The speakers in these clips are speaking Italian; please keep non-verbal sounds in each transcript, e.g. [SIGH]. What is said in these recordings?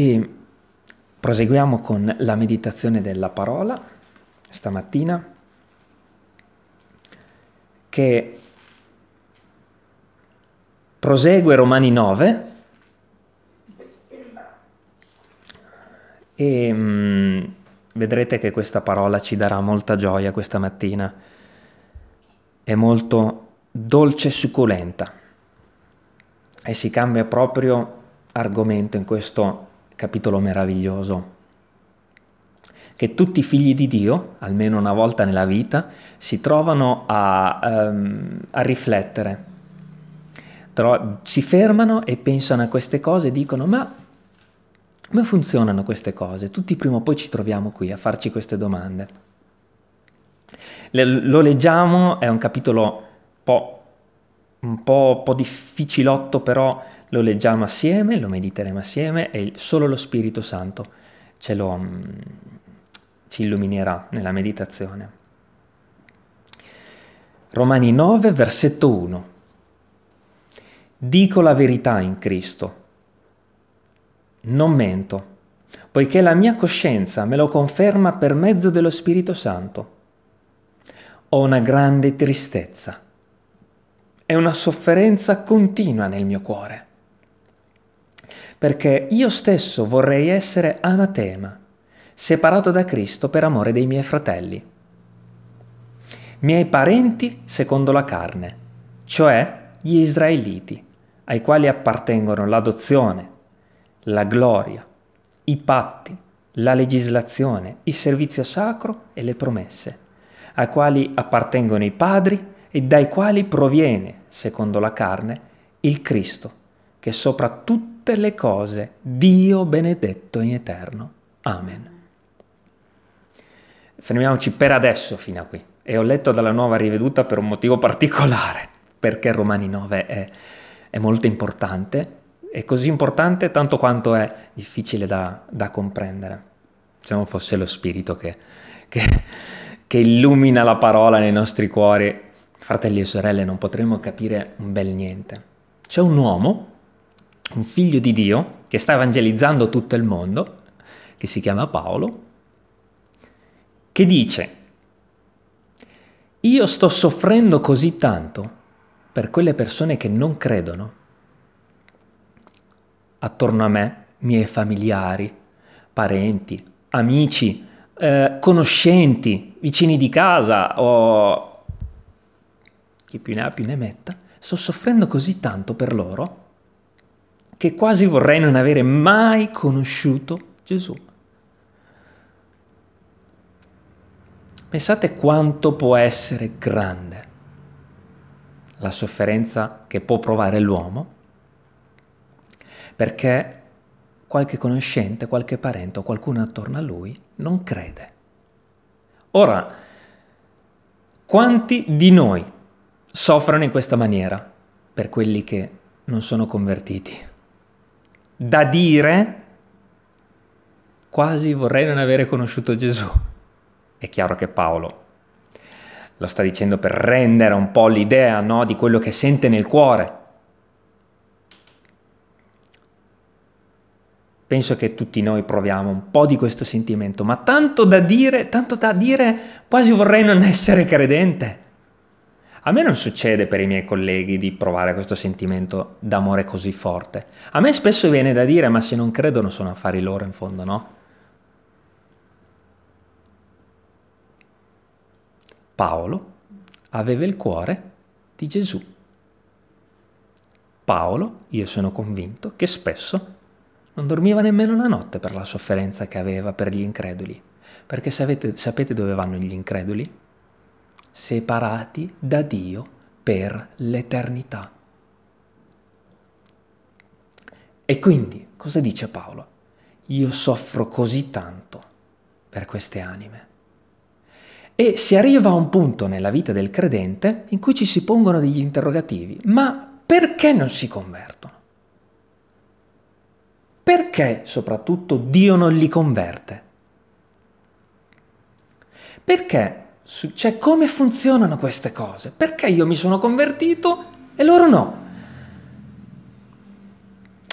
E proseguiamo con la meditazione della parola stamattina che prosegue Romani 9 e mh, mm, vedrete che questa parola ci darà molta gioia questa mattina, è molto dolce e succulenta. E si cambia proprio argomento in questo capitolo meraviglioso che tutti i figli di Dio, almeno una volta nella vita, si trovano a, um, a riflettere, Tro- si fermano e pensano a queste cose e dicono ma come funzionano queste cose? Tutti prima o poi ci troviamo qui a farci queste domande. Le, lo leggiamo, è un capitolo po', un po', po' difficilotto, però lo leggiamo assieme, lo mediteremo assieme e solo lo Spirito Santo ce lo, mm, ci illuminerà nella meditazione. Romani 9, versetto 1. Dico la verità in Cristo. Non mento, poiché la mia coscienza me lo conferma per mezzo dello Spirito Santo. Ho una grande tristezza e una sofferenza continua nel mio cuore, perché io stesso vorrei essere anatema separato da Cristo per amore dei miei fratelli, miei parenti secondo la carne, cioè gli israeliti, ai quali appartengono l'adozione, la gloria, i patti, la legislazione, il servizio sacro e le promesse, ai quali appartengono i padri e dai quali proviene, secondo la carne, il Cristo, che sopra tutte le cose Dio benedetto in eterno. Amen. Fermiamoci per adesso fino a qui. E ho letto dalla nuova riveduta per un motivo particolare, perché Romani 9 è, è molto importante, è così importante tanto quanto è difficile da, da comprendere. Se non fosse lo Spirito che, che, che illumina la parola nei nostri cuori, fratelli e sorelle, non potremmo capire un bel niente. C'è un uomo, un figlio di Dio, che sta evangelizzando tutto il mondo, che si chiama Paolo, che dice, io sto soffrendo così tanto per quelle persone che non credono. Attorno a me, miei familiari, parenti, amici, eh, conoscenti, vicini di casa o chi più ne ha più ne metta, sto soffrendo così tanto per loro che quasi vorrei non avere mai conosciuto Gesù. Pensate quanto può essere grande la sofferenza che può provare l'uomo perché qualche conoscente, qualche parente o qualcuno attorno a lui non crede. Ora, quanti di noi soffrono in questa maniera per quelli che non sono convertiti? Da dire quasi vorrei non avere conosciuto Gesù. È chiaro che Paolo lo sta dicendo per rendere un po' l'idea no, di quello che sente nel cuore. Penso che tutti noi proviamo un po' di questo sentimento, ma tanto da dire, tanto da dire, quasi vorrei non essere credente. A me non succede per i miei colleghi di provare questo sentimento d'amore così forte. A me spesso viene da dire, ma se non credono sono affari loro in fondo, no? Paolo aveva il cuore di Gesù. Paolo, io sono convinto, che spesso non dormiva nemmeno la notte per la sofferenza che aveva per gli increduli. Perché sapete, sapete dove vanno gli increduli? Separati da Dio per l'eternità. E quindi cosa dice Paolo? Io soffro così tanto per queste anime e si arriva a un punto nella vita del credente in cui ci si pongono degli interrogativi. Ma perché non si convertono? Perché soprattutto Dio non li converte? Perché? Cioè, come funzionano queste cose? Perché io mi sono convertito e loro no?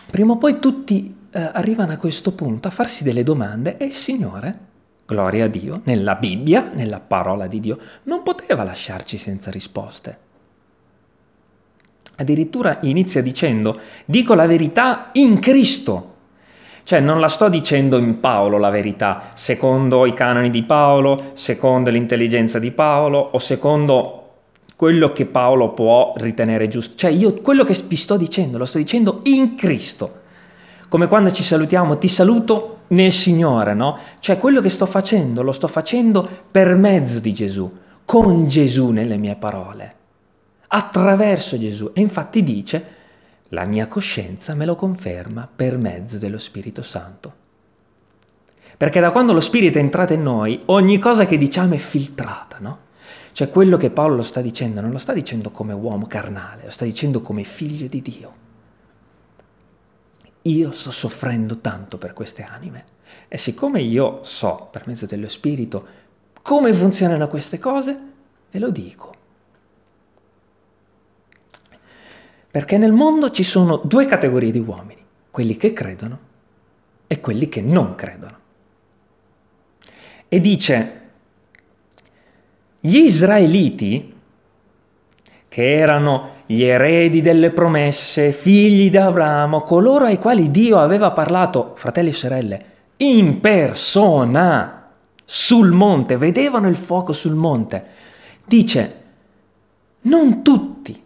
Prima o poi tutti eh, arrivano a questo punto a farsi delle domande e il Signore, gloria a Dio, nella Bibbia, nella parola di Dio, non poteva lasciarci senza risposte. Addirittura inizia dicendo, dico la verità in Cristo. Cioè non la sto dicendo in Paolo la verità, secondo i canoni di Paolo, secondo l'intelligenza di Paolo o secondo quello che Paolo può ritenere giusto. Cioè io quello che vi sto dicendo lo sto dicendo in Cristo. Come quando ci salutiamo, ti saluto nel Signore, no? Cioè quello che sto facendo lo sto facendo per mezzo di Gesù, con Gesù nelle mie parole, attraverso Gesù. E infatti dice, la mia coscienza me lo conferma per mezzo dello Spirito Santo. Perché da quando lo Spirito è entrato in noi, ogni cosa che diciamo è filtrata, no? Cioè quello che Paolo lo sta dicendo non lo sta dicendo come uomo carnale, lo sta dicendo come figlio di Dio. Io sto soffrendo tanto per queste anime e siccome io so per mezzo dello Spirito come funzionano queste cose, ve lo dico. Perché nel mondo ci sono due categorie di uomini, quelli che credono e quelli che non credono. E dice, gli israeliti, che erano gli eredi delle promesse, figli di Abramo, coloro ai quali Dio aveva parlato, fratelli e sorelle, in persona, sul monte, vedevano il fuoco sul monte. Dice, non tutti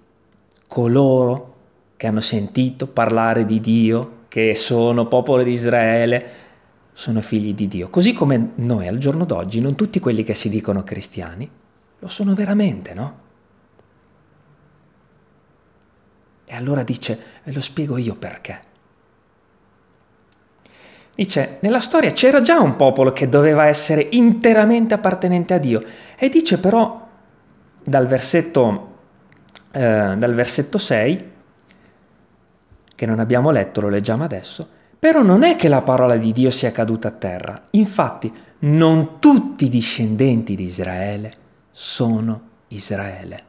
coloro che hanno sentito parlare di Dio, che sono popolo di Israele, sono figli di Dio. Così come noi al giorno d'oggi, non tutti quelli che si dicono cristiani lo sono veramente, no? E allora dice, ve lo spiego io perché. Dice, nella storia c'era già un popolo che doveva essere interamente appartenente a Dio. E dice però, dal versetto, eh, dal versetto 6, che non abbiamo letto, lo leggiamo adesso, però non è che la parola di Dio sia caduta a terra. Infatti, non tutti i discendenti di Israele sono Israele.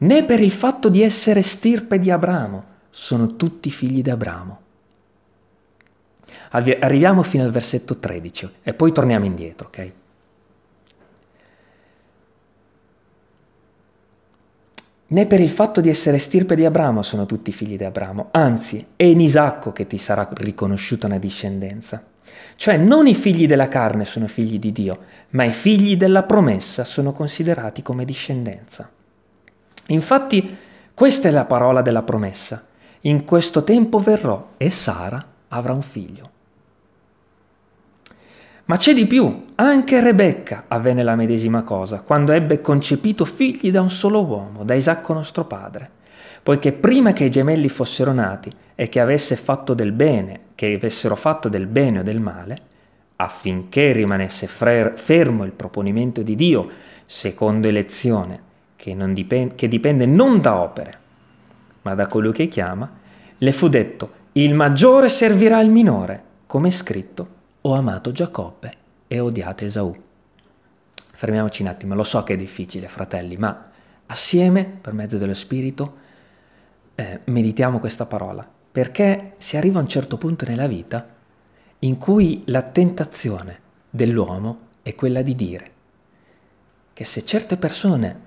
Né per il fatto di essere stirpe di Abramo sono tutti figli di Abramo. Arriviamo fino al versetto 13 e poi torniamo indietro, ok? Né per il fatto di essere stirpe di Abramo sono tutti figli di Abramo, anzi è in Isacco che ti sarà riconosciuta una discendenza. Cioè non i figli della carne sono figli di Dio, ma i figli della promessa sono considerati come discendenza. Infatti questa è la parola della promessa. In questo tempo verrò e Sara avrà un figlio. Ma c'è di più, anche Rebecca avvenne la medesima cosa, quando ebbe concepito figli da un solo uomo, da Isacco nostro padre, poiché prima che i gemelli fossero nati e che avesse fatto del bene che avessero fatto del bene o del male, affinché rimanesse fermo il proponimento di Dio, secondo elezione, che, dipende, che dipende non da opere, ma da colui che chiama, le fu detto, il maggiore servirà il minore, come è scritto, ho amato Giacobbe e odiato Esaù. Fermiamoci un attimo, lo so che è difficile, fratelli, ma assieme, per mezzo dello Spirito, eh, meditiamo questa parola perché si arriva a un certo punto nella vita in cui la tentazione dell'uomo è quella di dire che se certe persone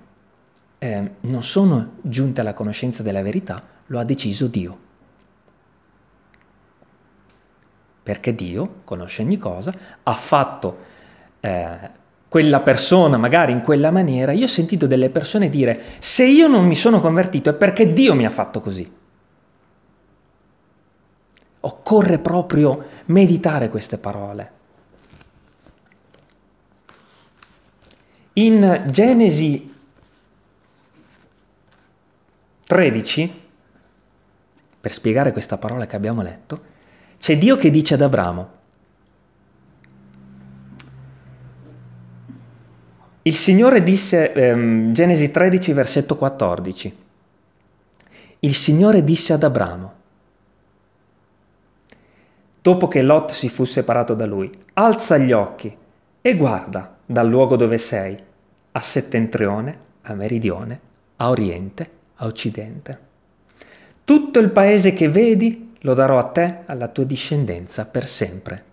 eh, non sono giunte alla conoscenza della verità, lo ha deciso Dio. Perché Dio conosce ogni cosa, ha fatto eh, quella persona magari in quella maniera. Io ho sentito delle persone dire, se io non mi sono convertito è perché Dio mi ha fatto così. Occorre proprio meditare queste parole. In Genesi 13, per spiegare questa parola che abbiamo letto, c'è Dio che dice ad Abramo, il Signore disse, ehm, Genesi 13, versetto 14, il Signore disse ad Abramo, dopo che Lot si fu separato da lui. Alza gli occhi e guarda dal luogo dove sei, a settentrione, a meridione, a oriente, a occidente. Tutto il paese che vedi lo darò a te, alla tua discendenza, per sempre.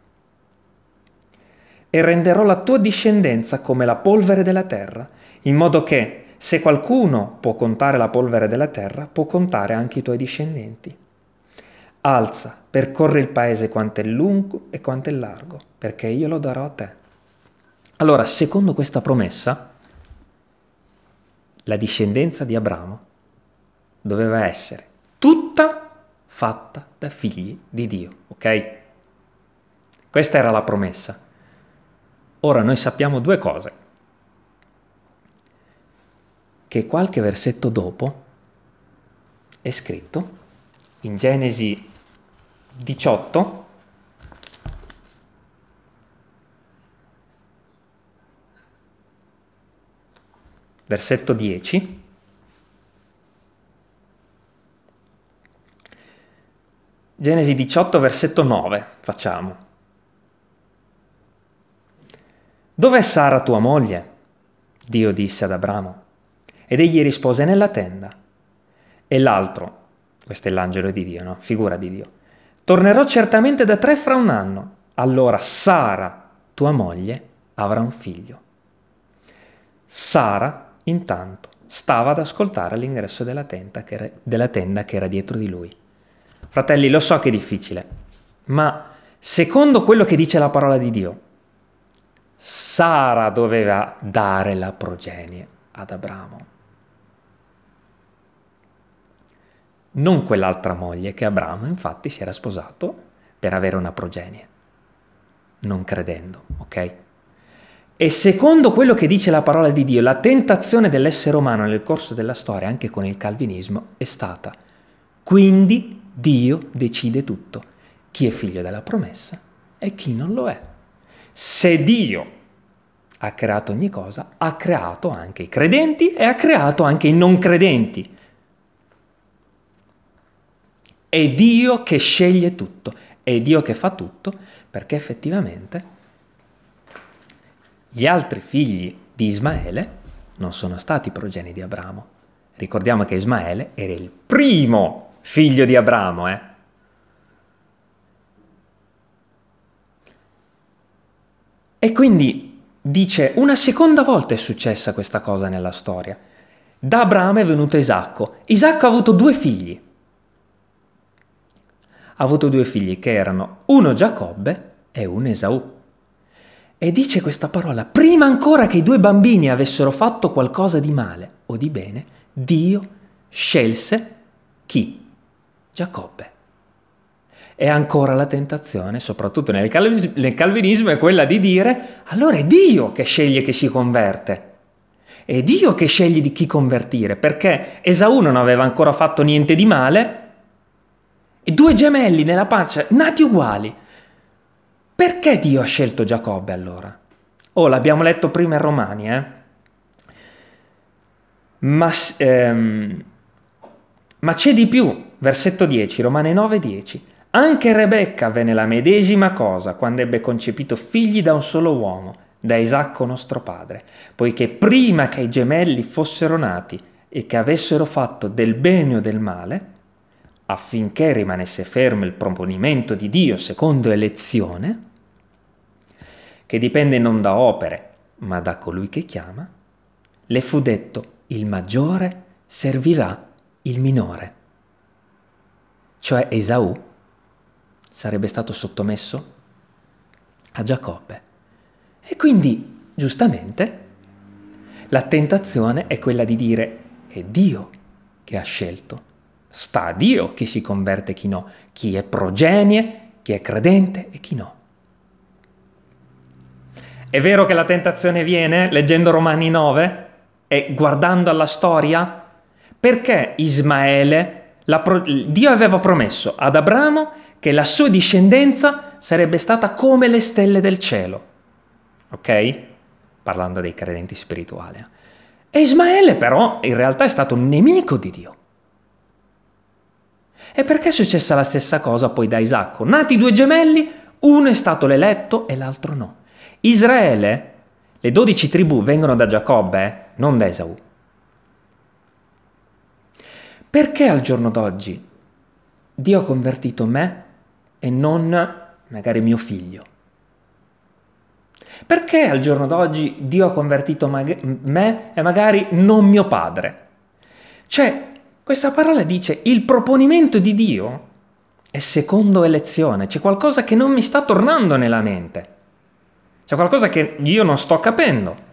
E renderò la tua discendenza come la polvere della terra, in modo che, se qualcuno può contare la polvere della terra, può contare anche i tuoi discendenti. Alza, percorri il paese quanto è lungo e quanto è largo, perché io lo darò a te. Allora, secondo questa promessa, la discendenza di Abramo doveva essere tutta fatta da figli di Dio, ok? Questa era la promessa. Ora noi sappiamo due cose. Che qualche versetto dopo è scritto in Genesi 18 versetto 10 Genesi 18, versetto 9, facciamo. Dov'è Sara tua moglie? Dio disse ad Abramo. Ed egli rispose nella tenda. E l'altro, questo è l'angelo di Dio, no? Figura di Dio. Tornerò certamente da tre fra un anno. Allora Sara, tua moglie, avrà un figlio. Sara, intanto, stava ad ascoltare all'ingresso della tenda che era, della tenda che era dietro di lui. Fratelli, lo so che è difficile, ma secondo quello che dice la parola di Dio, Sara doveva dare la progenie ad Abramo. Non quell'altra moglie che Abramo infatti si era sposato per avere una progenie, non credendo, ok? E secondo quello che dice la parola di Dio, la tentazione dell'essere umano nel corso della storia, anche con il calvinismo, è stata quindi Dio decide tutto, chi è figlio della promessa e chi non lo è. Se Dio ha creato ogni cosa, ha creato anche i credenti e ha creato anche i non credenti. È Dio che sceglie tutto, è Dio che fa tutto, perché effettivamente gli altri figli di Ismaele non sono stati progeni di Abramo. Ricordiamo che Ismaele era il primo figlio di Abramo, eh? E quindi dice, una seconda volta è successa questa cosa nella storia. Da Abramo è venuto Isacco. Isacco ha avuto due figli. Ha avuto due figli che erano uno Giacobbe e uno Esaù. E dice questa parola, prima ancora che i due bambini avessero fatto qualcosa di male o di bene, Dio scelse chi? Giacobbe. E ancora la tentazione, soprattutto nel, calvinismo, è quella di dire allora è Dio che sceglie chi si converte. È Dio che sceglie di chi convertire, perché Esaù non aveva ancora fatto niente di male e due gemelli nella pancia, nati uguali. Perché Dio ha scelto Giacobbe allora? Oh, l'abbiamo letto prima in Romani, eh? Ma, ehm, ma c'è di più, versetto 10, Romane 9, 10. Anche Rebecca avvenne la medesima cosa quando ebbe concepito figli da un solo uomo, da Isacco nostro padre, poiché prima che i gemelli fossero nati e che avessero fatto del bene o del male, affinché rimanesse fermo il proponimento di Dio secondo elezione, che dipende non da opere, ma da colui che chiama, le fu detto il maggiore servirà il minore, cioè Esaù, sarebbe stato sottomesso a Giacobbe. E quindi, giustamente, la tentazione è quella di dire è Dio che ha scelto, sta a Dio chi si converte e chi no, chi è progenie, chi è credente e chi no. È vero che la tentazione viene leggendo Romani 9 e guardando alla storia perché Ismaele, pro- Dio aveva promesso ad Abramo che la sua discendenza sarebbe stata come le stelle del cielo. Ok? Parlando dei credenti spirituali. E Ismaele però in realtà è stato un nemico di Dio. E perché è successa la stessa cosa poi da Isacco? Nati due gemelli, uno è stato l'eletto e l'altro no. Israele, le dodici tribù vengono da Giacobbe, eh? non da Esaù. Perché al giorno d'oggi Dio ha convertito me e non magari mio figlio. Perché al giorno d'oggi Dio ha convertito mag- me e magari non mio padre? Cioè, questa parola dice il proponimento di Dio è secondo elezione, c'è qualcosa che non mi sta tornando nella mente, c'è qualcosa che io non sto capendo.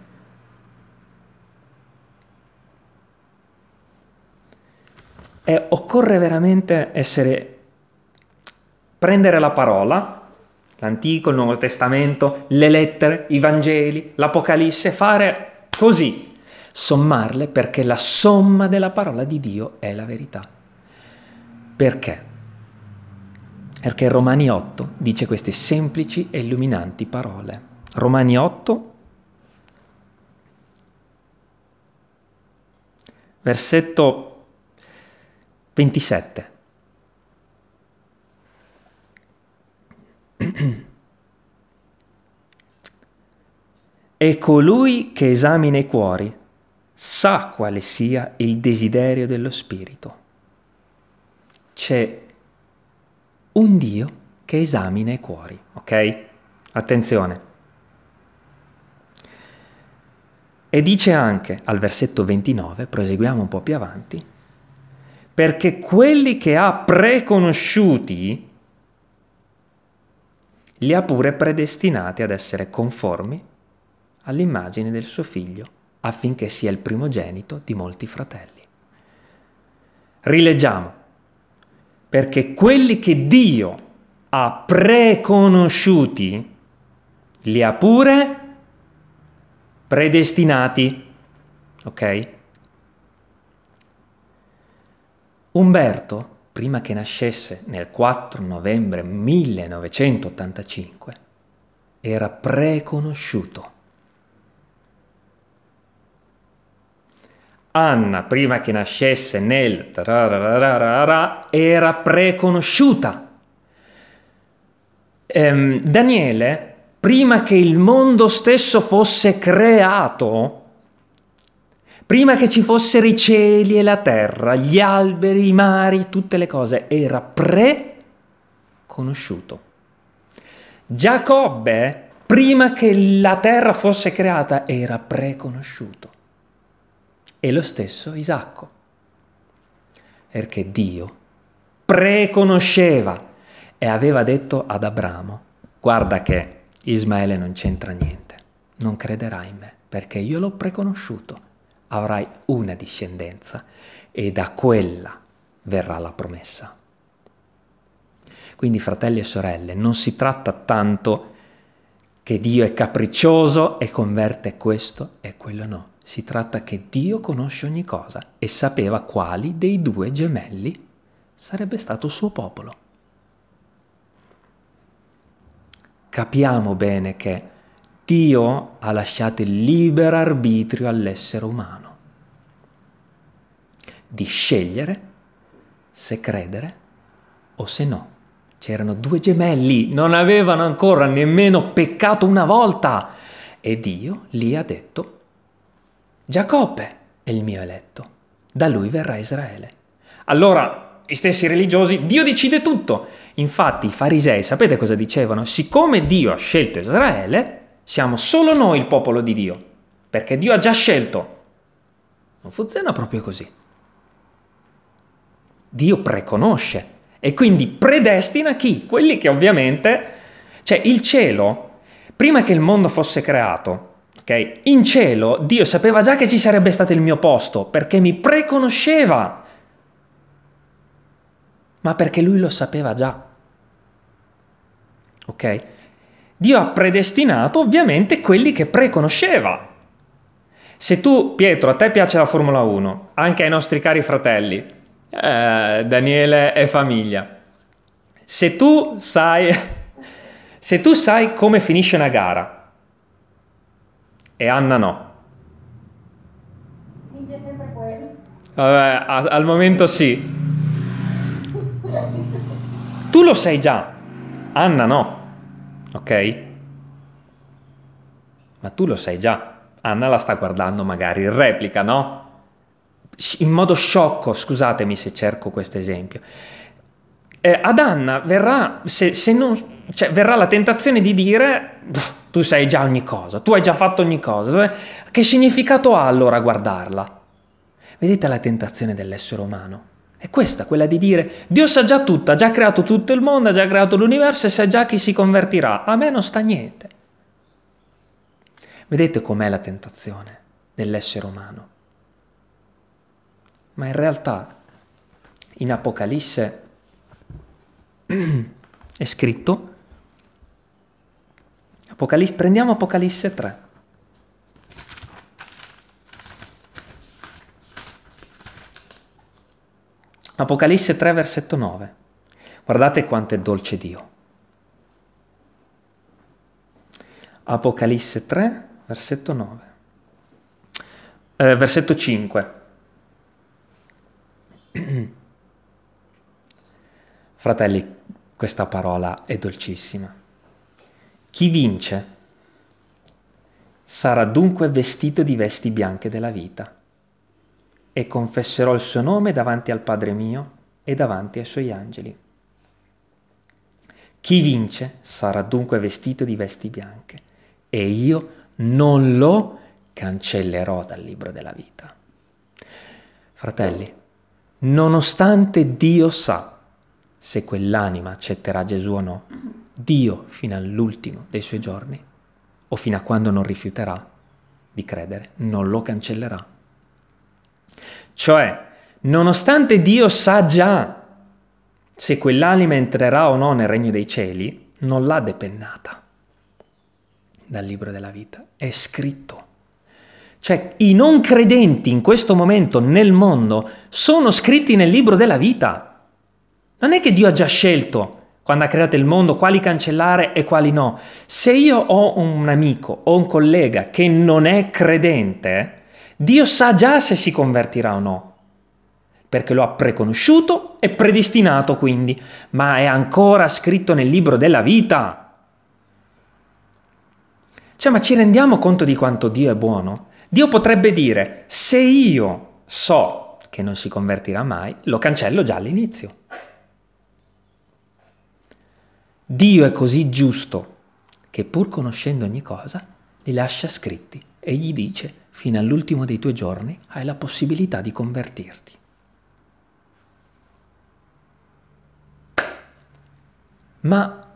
E occorre veramente essere, prendere la parola, l'Antico, il Nuovo Testamento, le lettere, i Vangeli, l'Apocalisse, fare così, sommarle perché la somma della parola di Dio è la verità. Perché? Perché Romani 8 dice queste semplici e illuminanti parole. Romani 8, versetto 27. E colui che esamina i cuori sa quale sia il desiderio dello Spirito. C'è un Dio che esamina i cuori, ok? Attenzione. E dice anche al versetto 29, proseguiamo un po' più avanti, perché quelli che ha preconosciuti li ha pure predestinati ad essere conformi all'immagine del suo figlio, affinché sia il primogenito di molti fratelli. Rileggiamo, perché quelli che Dio ha preconosciuti li ha pure predestinati, ok? Umberto, prima che nascesse nel 4 novembre 1985, era preconosciuto. Anna, prima che nascesse nel era preconosciuta. Ehm, Daniele, prima che il mondo stesso fosse creato, Prima che ci fossero i cieli e la terra, gli alberi, i mari, tutte le cose, era pre-conosciuto. Giacobbe, prima che la terra fosse creata, era preconosciuto. E lo stesso Isacco. Perché Dio preconosceva e aveva detto ad Abramo, guarda che Ismaele non c'entra niente, non crederà in me, perché io l'ho preconosciuto avrai una discendenza e da quella verrà la promessa. Quindi fratelli e sorelle, non si tratta tanto che Dio è capriccioso e converte questo e quello no. Si tratta che Dio conosce ogni cosa e sapeva quali dei due gemelli sarebbe stato suo popolo. Capiamo bene che Dio ha lasciato il libero arbitrio all'essere umano di scegliere se credere o se no. C'erano due gemelli, non avevano ancora nemmeno peccato una volta e Dio gli ha detto, Giacobbe è il mio eletto, da lui verrà Israele. Allora, gli stessi religiosi, Dio decide tutto. Infatti i farisei, sapete cosa dicevano? Siccome Dio ha scelto Israele, siamo solo noi il popolo di Dio, perché Dio ha già scelto. Non funziona proprio così. Dio preconosce e quindi predestina chi? Quelli che ovviamente, cioè il cielo, prima che il mondo fosse creato, ok? In cielo Dio sapeva già che ci sarebbe stato il mio posto perché mi preconosceva, ma perché lui lo sapeva già. Ok? Dio ha predestinato ovviamente quelli che preconosceva. Se tu, Pietro, a te piace la Formula 1, anche ai nostri cari fratelli, eh, Daniele è famiglia, se tu sai, [LAUGHS] se tu sai come finisce una gara e Anna no. Vince sempre quello. Vabbè, al momento sì. Tu lo sai già, Anna no ok? Ma tu lo sai già, Anna la sta guardando magari in replica, no? In modo sciocco, scusatemi se cerco questo esempio. eh, ad Anna verrà, se, se non, cioè, verrà la tentazione di dire tu sai già ogni cosa, tu hai già fatto ogni cosa. Che significato ha allora guardarla? Vedete la tentazione dell'essere umano? È questa, quella di dire Dio sa già tutto, ha già creato tutto il mondo, ha già creato l'universo e sa già chi si convertirà. A me non sta niente. Vedete com'è la tentazione dell'essere umano? Ma in realtà in Apocalisse [CLEARS THROAT] è scritto, Apocalisse, prendiamo Apocalisse 3. Apocalisse 3, versetto 9. Guardate quanto è dolce Dio. Apocalisse 3, versetto 9. Eh, versetto 5. [CLEARS THROAT] Fratelli, questa parola è dolcissima. Chi vince sarà dunque vestito di vesti bianche della vita e confesserò il suo nome davanti al Padre mio e davanti ai suoi angeli. Chi vince sarà dunque vestito di vesti bianche e io non lo cancellerò dal libro della vita. Fratelli, nonostante Dio sa se quell'anima accetterà Gesù o no, Dio fino all'ultimo dei suoi giorni o fino a quando non rifiuterà di credere, non lo cancellerà. Cioè, nonostante Dio sa già se quell'anima entrerà o no nel regno dei cieli, non l'ha depennata dal libro della vita, è scritto. Cioè, i non credenti in questo momento nel mondo sono scritti nel libro della vita. Non è che Dio ha già scelto, quando ha creato il mondo, quali cancellare e quali no. Se io ho un amico o un collega che non è credente, Dio sa già se si convertirà o no, perché lo ha preconosciuto e predestinato quindi, ma è ancora scritto nel libro della vita. Cioè, ma ci rendiamo conto di quanto Dio è buono? Dio potrebbe dire, se io so che non si convertirà mai, lo cancello già all'inizio. Dio è così giusto che pur conoscendo ogni cosa, li lascia scritti e gli dice, fino all'ultimo dei tuoi giorni hai la possibilità di convertirti. Ma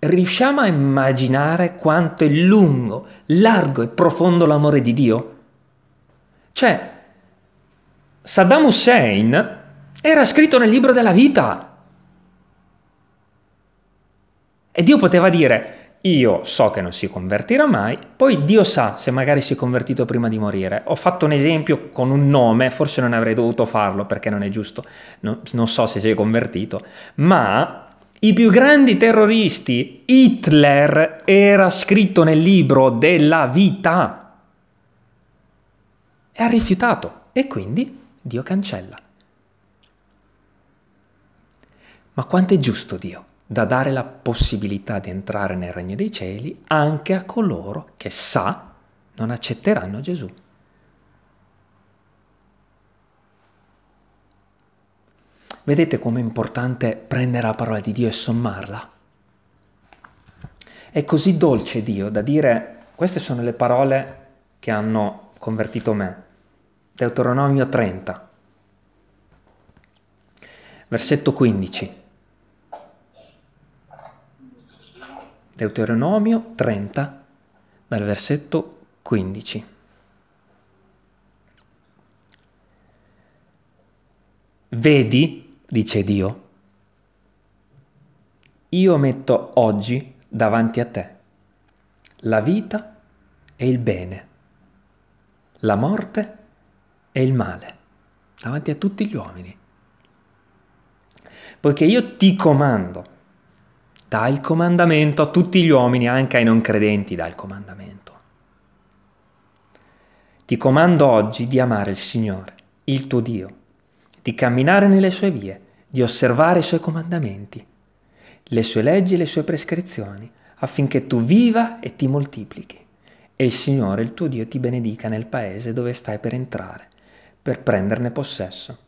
riusciamo a immaginare quanto è lungo, largo e profondo l'amore di Dio? Cioè, Saddam Hussein era scritto nel libro della vita. E Dio poteva dire, io so che non si convertirà mai, poi Dio sa se magari si è convertito prima di morire. Ho fatto un esempio con un nome, forse non avrei dovuto farlo perché non è giusto, no, non so se si è convertito, ma i più grandi terroristi, Hitler era scritto nel libro della vita e ha rifiutato e quindi Dio cancella. Ma quanto è giusto Dio? Da dare la possibilità di entrare nel regno dei cieli anche a coloro che sa non accetteranno Gesù. Vedete com'è importante prendere la parola di Dio e sommarla? È così dolce Dio da dire, queste sono le parole che hanno convertito me. Deuteronomio 30, versetto 15. Deuteronomio 30, dal versetto 15. Vedi, dice Dio, io metto oggi davanti a te la vita e il bene, la morte e il male, davanti a tutti gli uomini. Poiché io ti comando dà il comandamento a tutti gli uomini, anche ai non credenti dà il comandamento. Ti comando oggi di amare il Signore, il tuo Dio, di camminare nelle sue vie, di osservare i suoi comandamenti, le sue leggi e le sue prescrizioni, affinché tu viva e ti moltiplichi e il Signore, il tuo Dio, ti benedica nel paese dove stai per entrare, per prenderne possesso.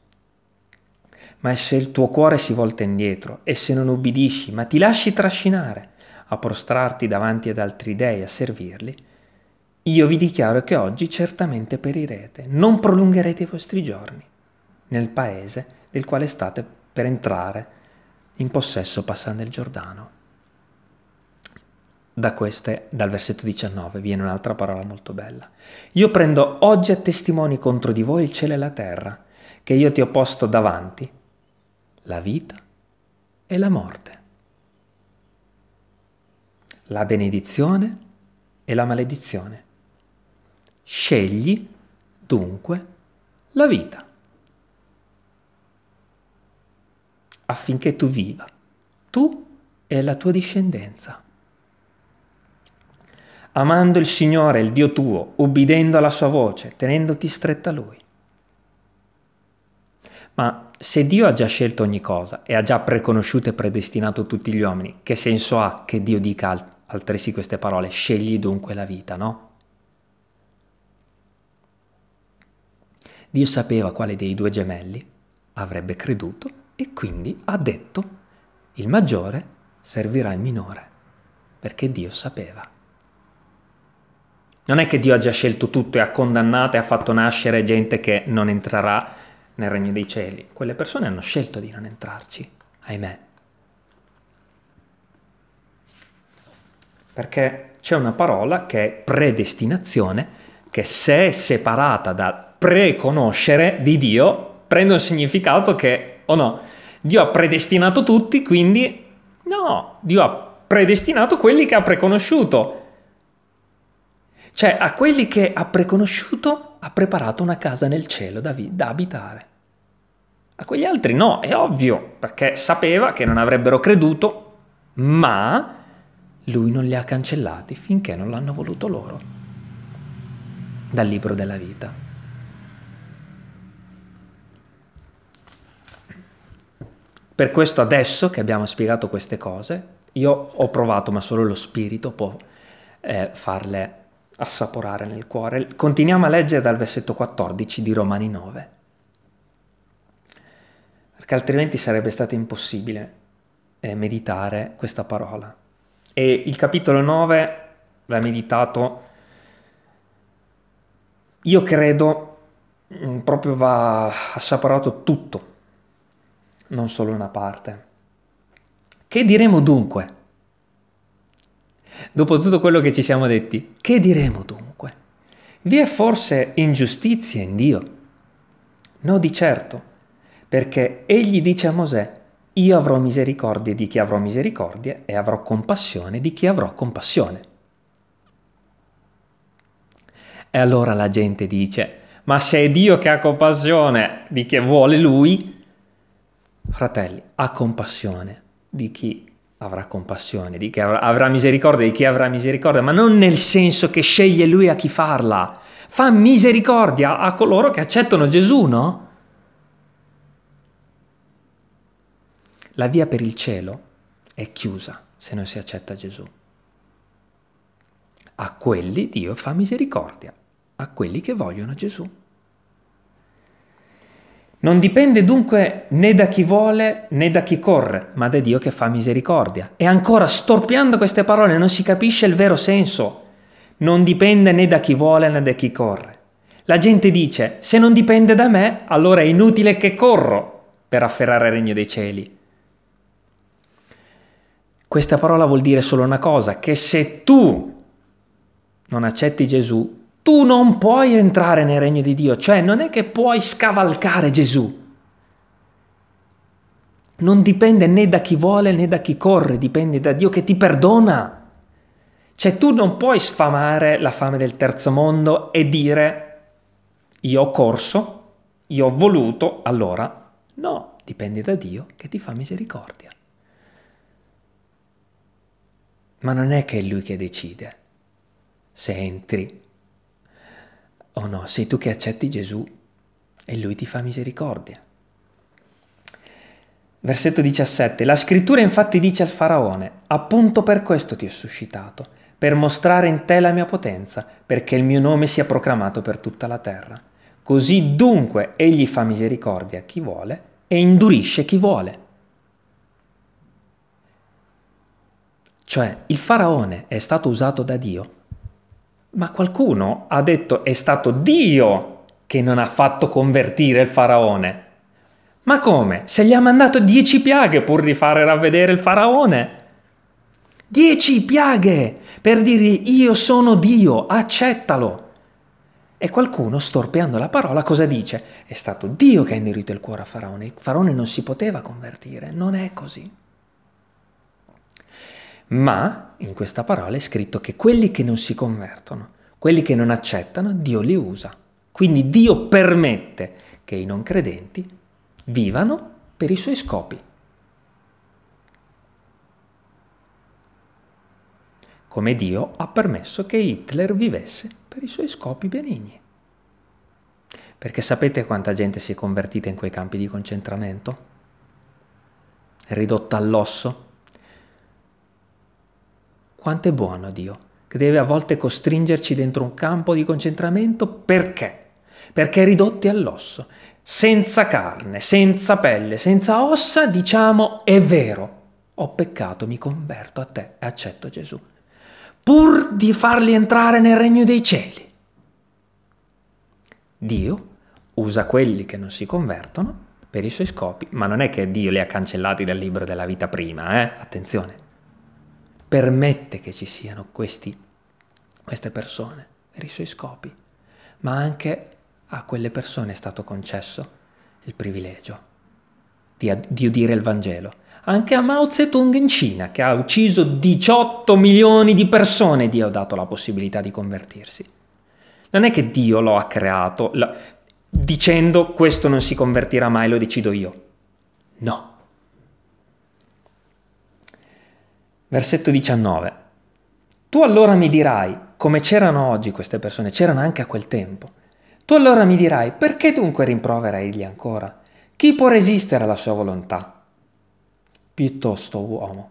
Ma se il tuo cuore si volta indietro e se non ubbidisci, ma ti lasci trascinare a prostrarti davanti ad altri dei, a servirli, io vi dichiaro che oggi certamente perirete, non prolungherete i vostri giorni nel paese del quale state per entrare in possesso passando il Giordano. Da queste, dal versetto 19, viene un'altra parola molto bella. Io prendo oggi a testimoni contro di voi il cielo e la terra, che io ti ho posto davanti, la vita e la morte, la benedizione e la maledizione. Scegli dunque la vita. affinché tu viva, tu e la tua discendenza. Amando il Signore, il Dio tuo, ubbidendo alla sua voce, tenendoti stretta a Lui. Ma se Dio ha già scelto ogni cosa e ha già preconosciuto e predestinato tutti gli uomini, che senso ha che Dio dica altresì queste parole? Scegli dunque la vita, no? Dio sapeva quale dei due gemelli avrebbe creduto e quindi ha detto il maggiore servirà il minore, perché Dio sapeva. Non è che Dio ha già scelto tutto e ha condannato e ha fatto nascere gente che non entrerà nel regno dei cieli. Quelle persone hanno scelto di non entrarci, ahimè. Perché c'è una parola che è predestinazione, che se è separata dal preconoscere di Dio, prende un significato che o no? Dio ha predestinato tutti, quindi no, Dio ha predestinato quelli che ha preconosciuto. Cioè a quelli che ha preconosciuto ha preparato una casa nel cielo da, vi- da abitare. A quegli altri no, è ovvio, perché sapeva che non avrebbero creduto, ma lui non li ha cancellati finché non l'hanno voluto loro dal libro della vita. Per questo adesso che abbiamo spiegato queste cose, io ho provato, ma solo lo spirito può eh, farle assaporare nel cuore. Continuiamo a leggere dal versetto 14 di Romani 9, perché altrimenti sarebbe stato impossibile eh, meditare questa parola. E il capitolo 9 va meditato, io credo, mm, proprio va assaporato tutto non solo una parte. Che diremo dunque? Dopo tutto quello che ci siamo detti, che diremo dunque? Vi è forse ingiustizia in Dio? No di certo, perché egli dice a Mosè, io avrò misericordia di chi avrò misericordia e avrò compassione di chi avrò compassione. E allora la gente dice, ma se è Dio che ha compassione di chi vuole lui, Fratelli, ha compassione di chi avrà compassione, di chi avrà, avrà misericordia di chi avrà misericordia, ma non nel senso che sceglie lui a chi farla. Fa misericordia a coloro che accettano Gesù, no? La via per il cielo è chiusa se non si accetta Gesù. A quelli Dio fa misericordia, a quelli che vogliono Gesù. Non dipende dunque né da chi vuole né da chi corre, ma da Dio che fa misericordia. E ancora, storpiando queste parole, non si capisce il vero senso. Non dipende né da chi vuole né da chi corre. La gente dice, se non dipende da me, allora è inutile che corro per afferrare il regno dei cieli. Questa parola vuol dire solo una cosa, che se tu non accetti Gesù, tu non puoi entrare nel regno di Dio, cioè non è che puoi scavalcare Gesù. Non dipende né da chi vuole né da chi corre, dipende da Dio che ti perdona. Cioè tu non puoi sfamare la fame del terzo mondo e dire io ho corso, io ho voluto, allora no, dipende da Dio che ti fa misericordia. Ma non è che è Lui che decide se entri Oh no, sei tu che accetti Gesù e lui ti fa misericordia. Versetto 17. La scrittura infatti dice al faraone, appunto per questo ti ho suscitato, per mostrare in te la mia potenza, perché il mio nome sia proclamato per tutta la terra. Così dunque egli fa misericordia a chi vuole e indurisce chi vuole. Cioè, il faraone è stato usato da Dio, ma qualcuno ha detto è stato Dio che non ha fatto convertire il faraone. Ma come? Se gli ha mandato dieci piaghe pur di fare ravvedere il faraone? Dieci piaghe per dire io sono Dio, accettalo. E qualcuno, storpeando la parola, cosa dice? È stato Dio che ha indurito il cuore a Faraone. Il Faraone non si poteva convertire, non è così. Ma in questa parola è scritto che quelli che non si convertono, quelli che non accettano, Dio li usa. Quindi Dio permette che i non credenti vivano per i suoi scopi. come Dio ha permesso che Hitler vivesse per i suoi scopi benigni. Perché sapete quanta gente si è convertita in quei campi di concentramento? Ridotta all'osso? Quanto è buono Dio, che deve a volte costringerci dentro un campo di concentramento perché? Perché ridotti all'osso, senza carne, senza pelle, senza ossa, diciamo è vero, ho peccato, mi converto a te e accetto Gesù pur di farli entrare nel regno dei cieli. Dio usa quelli che non si convertono per i suoi scopi, ma non è che Dio li ha cancellati dal libro della vita prima, eh? Attenzione. Permette che ci siano questi, queste persone per i suoi scopi, ma anche a quelle persone è stato concesso il privilegio di, di udire il Vangelo anche a Mao Zedong in Cina, che ha ucciso 18 milioni di persone, Dio ha dato la possibilità di convertirsi. Non è che Dio lo ha creato la, dicendo questo non si convertirà mai, lo decido io. No. Versetto 19. Tu allora mi dirai, come c'erano oggi queste persone, c'erano anche a quel tempo. Tu allora mi dirai, perché dunque rimprovera egli ancora? Chi può resistere alla sua volontà? piuttosto uomo.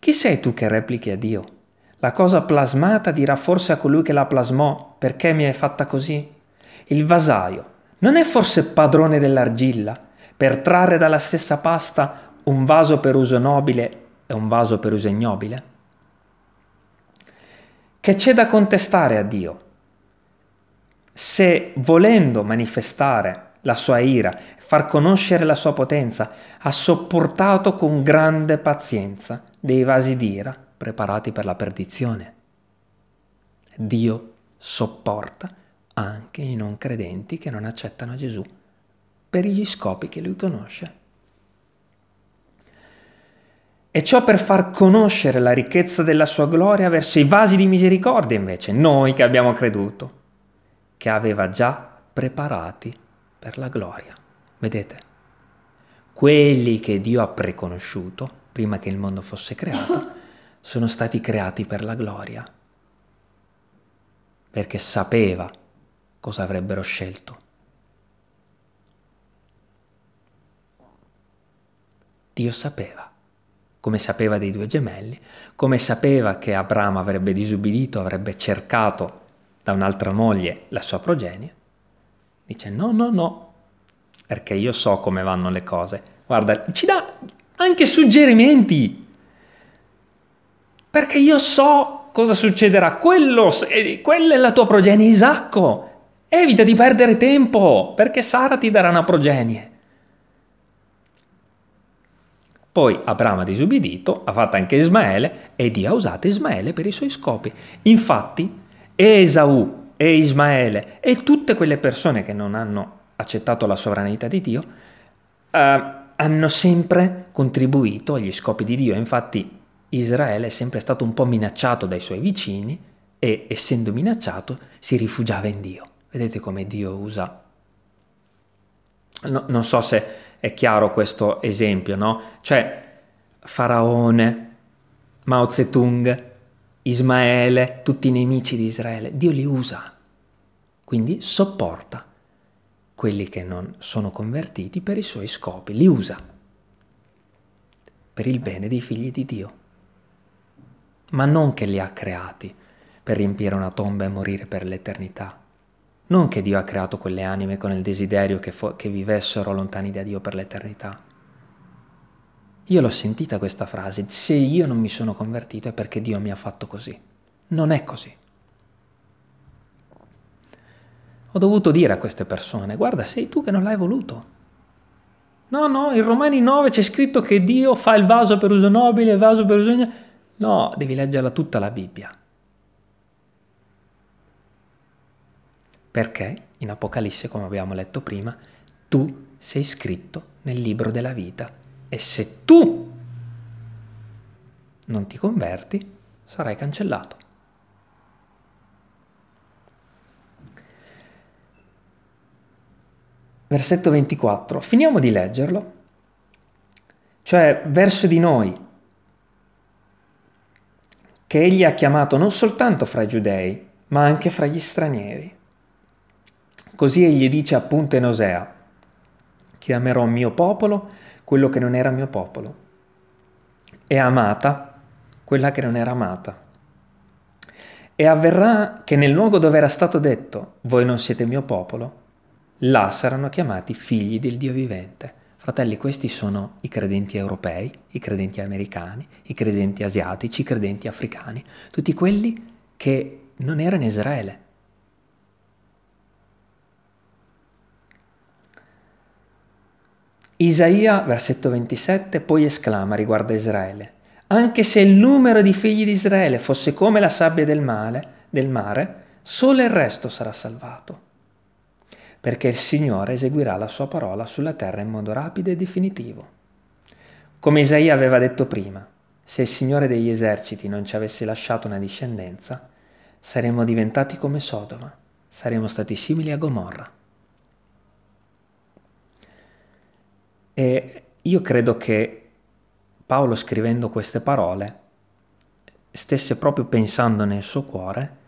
Chi sei tu che replichi a Dio? La cosa plasmata dirà forse a colui che la plasmò, perché mi hai fatta così? Il vasaio non è forse padrone dell'argilla, per trarre dalla stessa pasta un vaso per uso nobile e un vaso per uso ignobile? Che c'è da contestare a Dio? Se volendo manifestare la sua ira, far conoscere la sua potenza, ha sopportato con grande pazienza dei vasi d'ira preparati per la perdizione. Dio sopporta anche i non credenti che non accettano Gesù per gli scopi che lui conosce. E ciò per far conoscere la ricchezza della sua gloria verso i vasi di misericordia invece, noi che abbiamo creduto, che aveva già preparati per la gloria. Vedete? Quelli che Dio ha preconosciuto, prima che il mondo fosse creato, [COUGHS] sono stati creati per la gloria, perché sapeva cosa avrebbero scelto. Dio sapeva, come sapeva dei due gemelli, come sapeva che Abramo avrebbe disubbidito, avrebbe cercato da un'altra moglie la sua progenie, Dice no, no, no, perché io so come vanno le cose. Guarda, ci dà anche suggerimenti, perché io so cosa succederà. Quello, quella è la tua progenie, Isacco. Evita di perdere tempo, perché Sara ti darà una progenie. Poi Abramo ha disubbidito, ha fatto anche Ismaele e Dio ha usato Ismaele per i suoi scopi. Infatti, Esaù e Ismaele e tutte quelle persone che non hanno accettato la sovranità di Dio eh, hanno sempre contribuito agli scopi di Dio. Infatti Israele è sempre stato un po' minacciato dai suoi vicini e essendo minacciato si rifugiava in Dio. Vedete come Dio usa. No, non so se è chiaro questo esempio, no? Cioè Faraone, Mao Zedong, Ismaele, tutti i nemici di Israele, Dio li usa, quindi sopporta quelli che non sono convertiti per i suoi scopi, li usa per il bene dei figli di Dio, ma non che li ha creati per riempire una tomba e morire per l'eternità. Non che Dio ha creato quelle anime con il desiderio che, fo- che vivessero lontani da Dio per l'eternità. Io l'ho sentita questa frase, se io non mi sono convertito è perché Dio mi ha fatto così. Non è così. Ho dovuto dire a queste persone, guarda, sei tu che non l'hai voluto. No, no, in Romani 9 c'è scritto che Dio fa il vaso per uso nobile, il vaso per uso... No, devi leggerla tutta la Bibbia. Perché in Apocalisse, come abbiamo letto prima, tu sei scritto nel libro della vita e se tu non ti converti, sarai cancellato. versetto 24. Finiamo di leggerlo. Cioè, verso di noi, che egli ha chiamato non soltanto fra i giudei, ma anche fra gli stranieri. Così egli dice appunto in Osea, chiamerò mio popolo quello che non era mio popolo, e amata quella che non era amata. E avverrà che nel luogo dove era stato detto, voi non siete mio popolo, là saranno chiamati figli del Dio vivente. Fratelli, questi sono i credenti europei, i credenti americani, i credenti asiatici, i credenti africani, tutti quelli che non erano in Israele. Isaia, versetto 27, poi esclama riguardo a Israele, anche se il numero di figli di Israele fosse come la sabbia del, male, del mare, solo il resto sarà salvato perché il Signore eseguirà la sua parola sulla terra in modo rapido e definitivo. Come Isaia aveva detto prima, se il Signore degli eserciti non ci avesse lasciato una discendenza, saremmo diventati come Sodoma, saremmo stati simili a Gomorra. E io credo che Paolo scrivendo queste parole stesse proprio pensando nel suo cuore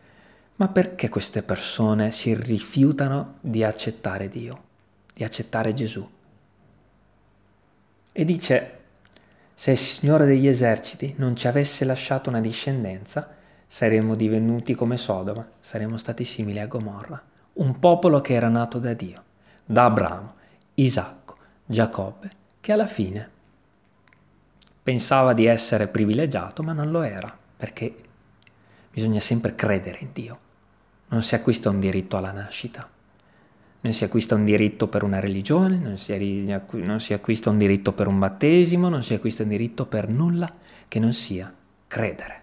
ma perché queste persone si rifiutano di accettare Dio, di accettare Gesù? E dice, se il Signore degli eserciti non ci avesse lasciato una discendenza, saremmo divenuti come Sodoma, saremmo stati simili a Gomorra, un popolo che era nato da Dio, da Abramo, Isacco, Giacobbe, che alla fine pensava di essere privilegiato, ma non lo era, perché bisogna sempre credere in Dio. Non si acquista un diritto alla nascita, non si acquista un diritto per una religione, non si, non si acquista un diritto per un battesimo, non si acquista un diritto per nulla che non sia credere.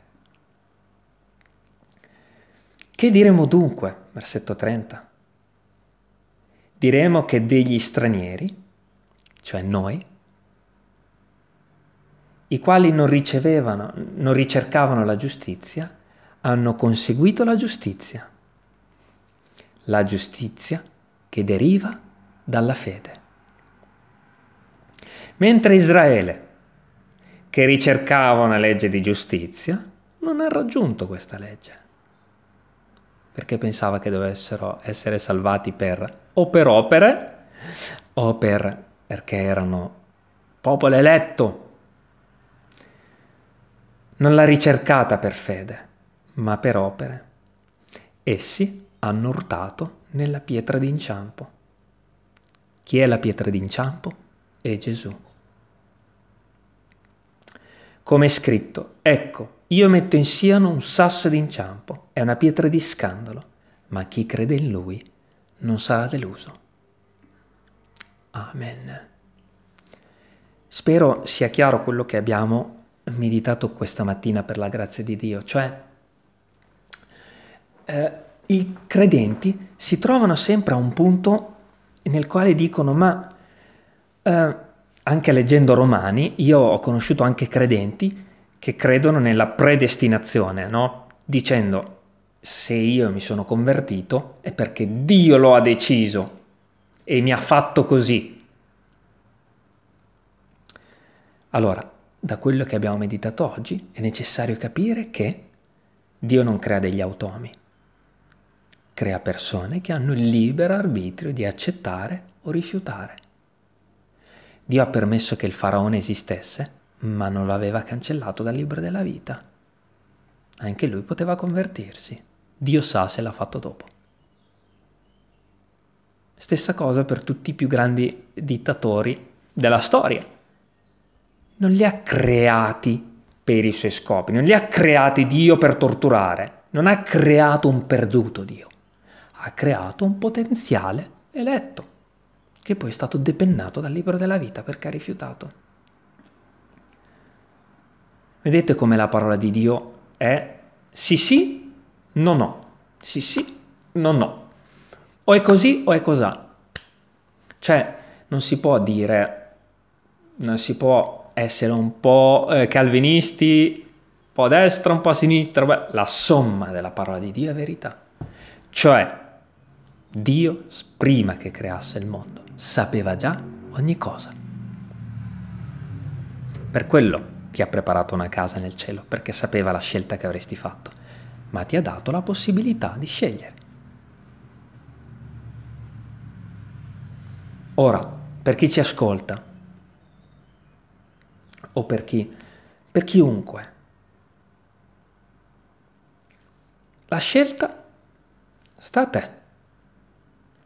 Che diremo dunque? Versetto 30. Diremo che degli stranieri, cioè noi, i quali non ricevevano, non ricercavano la giustizia, hanno conseguito la giustizia la giustizia che deriva dalla fede. Mentre Israele, che ricercava una legge di giustizia, non ha raggiunto questa legge, perché pensava che dovessero essere salvati per o per opere o per, perché erano popolo eletto. Non l'ha ricercata per fede, ma per opere. Essi hanno urtato nella pietra d'inciampo. Chi è la pietra d'inciampo? È Gesù. Come è scritto, ecco, io metto in Siano un sasso d'inciampo, è una pietra di scandalo, ma chi crede in Lui non sarà deluso. Amen. Spero sia chiaro quello che abbiamo meditato questa mattina per la grazia di Dio, cioè eh, i credenti si trovano sempre a un punto nel quale dicono ma eh, anche leggendo Romani io ho conosciuto anche credenti che credono nella predestinazione, no? dicendo se io mi sono convertito è perché Dio lo ha deciso e mi ha fatto così. Allora, da quello che abbiamo meditato oggi è necessario capire che Dio non crea degli automi crea persone che hanno il libero arbitrio di accettare o rifiutare. Dio ha permesso che il faraone esistesse, ma non lo aveva cancellato dal libro della vita. Anche lui poteva convertirsi. Dio sa se l'ha fatto dopo. Stessa cosa per tutti i più grandi dittatori della storia. Non li ha creati per i suoi scopi, non li ha creati Dio per torturare, non ha creato un perduto Dio, ha creato un potenziale eletto che poi è stato depennato dal libro della vita perché ha rifiutato. Vedete come la parola di Dio è sì sì, no no, sì sì, no no. O è così o è cos'ha. Cioè non si può dire, non si può essere un po' eh, calvinisti, un po' a destra, un po' a sinistra, beh, la somma della parola di Dio è verità. Cioè Dio, prima che creasse il mondo, sapeva già ogni cosa. Per quello ti ha preparato una casa nel cielo perché sapeva la scelta che avresti fatto, ma ti ha dato la possibilità di scegliere. Ora, per chi ci ascolta, o per chi, per chiunque, la scelta sta a te.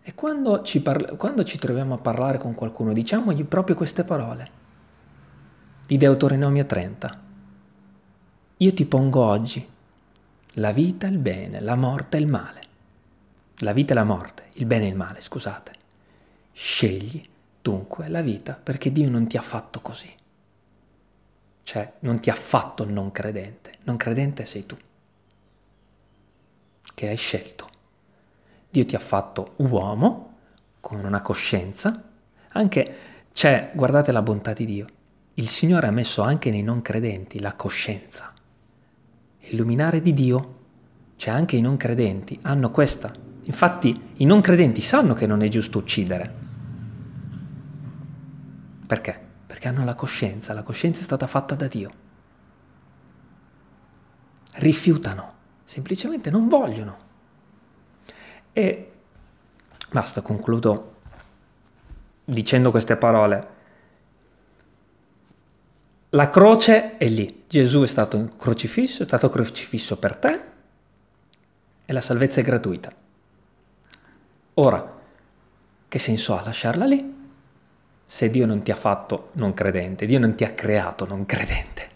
E quando ci, parla, quando ci troviamo a parlare con qualcuno, diciamogli proprio queste parole di Deuteronomio 30. Io ti pongo oggi la vita e il bene, la morte e il male. La vita e la morte, il bene e il male, scusate. Scegli dunque la vita perché Dio non ti ha fatto così. Cioè, non ti ha fatto non credente. Non credente sei tu, che hai scelto. Dio ti ha fatto uomo, con una coscienza. Anche c'è, guardate la bontà di Dio, il Signore ha messo anche nei non credenti la coscienza. Il luminare di Dio c'è anche i non credenti, hanno questa. Infatti i non credenti sanno che non è giusto uccidere. Perché? Perché hanno la coscienza, la coscienza è stata fatta da Dio. Rifiutano, semplicemente non vogliono. E basta, concludo dicendo queste parole. La croce è lì, Gesù è stato crocifisso, è stato crocifisso per te e la salvezza è gratuita. Ora, che senso ha lasciarla lì? Se Dio non ti ha fatto non credente, Dio non ti ha creato non credente.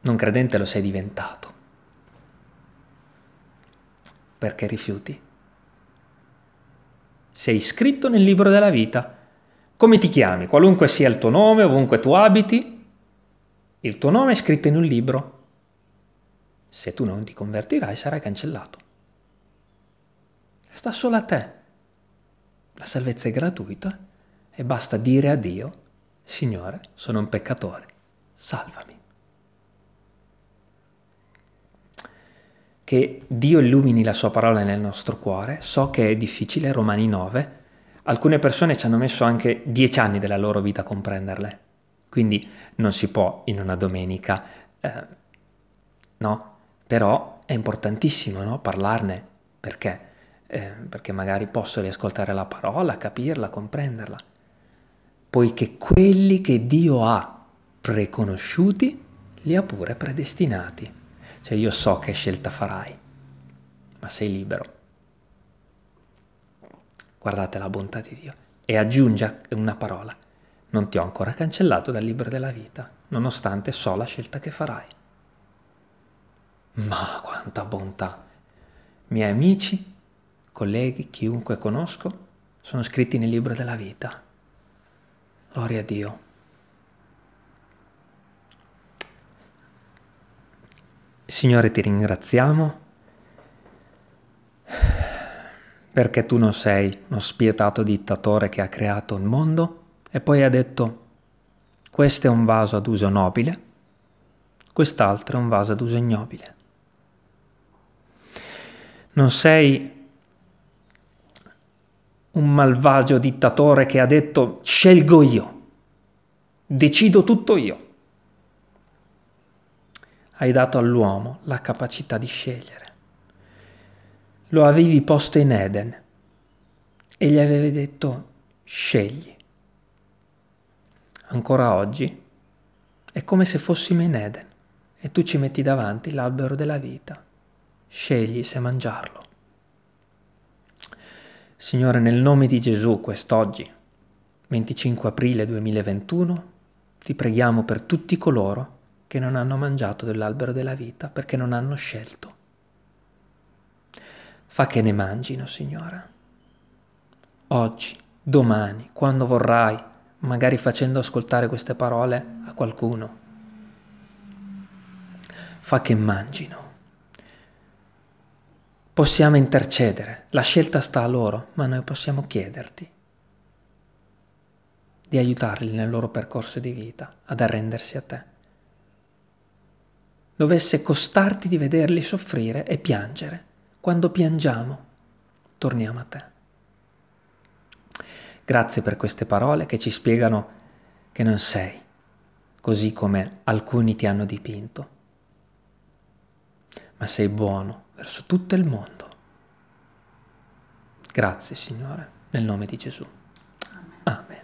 Non credente lo sei diventato. Perché rifiuti? Sei iscritto nel libro della vita come ti chiami? Qualunque sia il tuo nome, ovunque tu abiti, il tuo nome è scritto in un libro. Se tu non ti convertirai sarai cancellato. Sta solo a te. La salvezza è gratuita e basta dire a Dio, Signore, sono un peccatore, salvami. Che Dio illumini la sua parola nel nostro cuore. So che è difficile, Romani 9, Alcune persone ci hanno messo anche dieci anni della loro vita a comprenderle, quindi non si può in una domenica, eh, no? Però è importantissimo no? parlarne, perché? Eh, perché magari posso riascoltare la parola, capirla, comprenderla. Poiché quelli che Dio ha preconosciuti, li ha pure predestinati. Cioè io so che scelta farai, ma sei libero. Guardate la bontà di Dio. E aggiunge una parola. Non ti ho ancora cancellato dal libro della vita, nonostante so la scelta che farai. Ma quanta bontà! Miei amici, colleghi, chiunque conosco, sono scritti nel libro della vita. Gloria a Dio. Signore, ti ringraziamo perché tu non sei uno spietato dittatore che ha creato il mondo e poi ha detto questo è un vaso ad uso nobile, quest'altro è un vaso ad uso ignobile. Non sei un malvagio dittatore che ha detto scelgo io, decido tutto io. Hai dato all'uomo la capacità di scegliere lo avevi posto in Eden e gli avevi detto scegli. Ancora oggi è come se fossimo in Eden e tu ci metti davanti l'albero della vita. Scegli se mangiarlo. Signore, nel nome di Gesù, quest'oggi, 25 aprile 2021, ti preghiamo per tutti coloro che non hanno mangiato dell'albero della vita perché non hanno scelto. Fa che ne mangino, Signore. Oggi, domani, quando vorrai, magari facendo ascoltare queste parole a qualcuno. Fa che mangino. Possiamo intercedere, la scelta sta a loro, ma noi possiamo chiederti di aiutarli nel loro percorso di vita ad arrendersi a te. Dovesse costarti di vederli soffrire e piangere, quando piangiamo torniamo a te. Grazie per queste parole che ci spiegano che non sei così come alcuni ti hanno dipinto, ma sei buono verso tutto il mondo. Grazie Signore, nel nome di Gesù. Amen. Amen.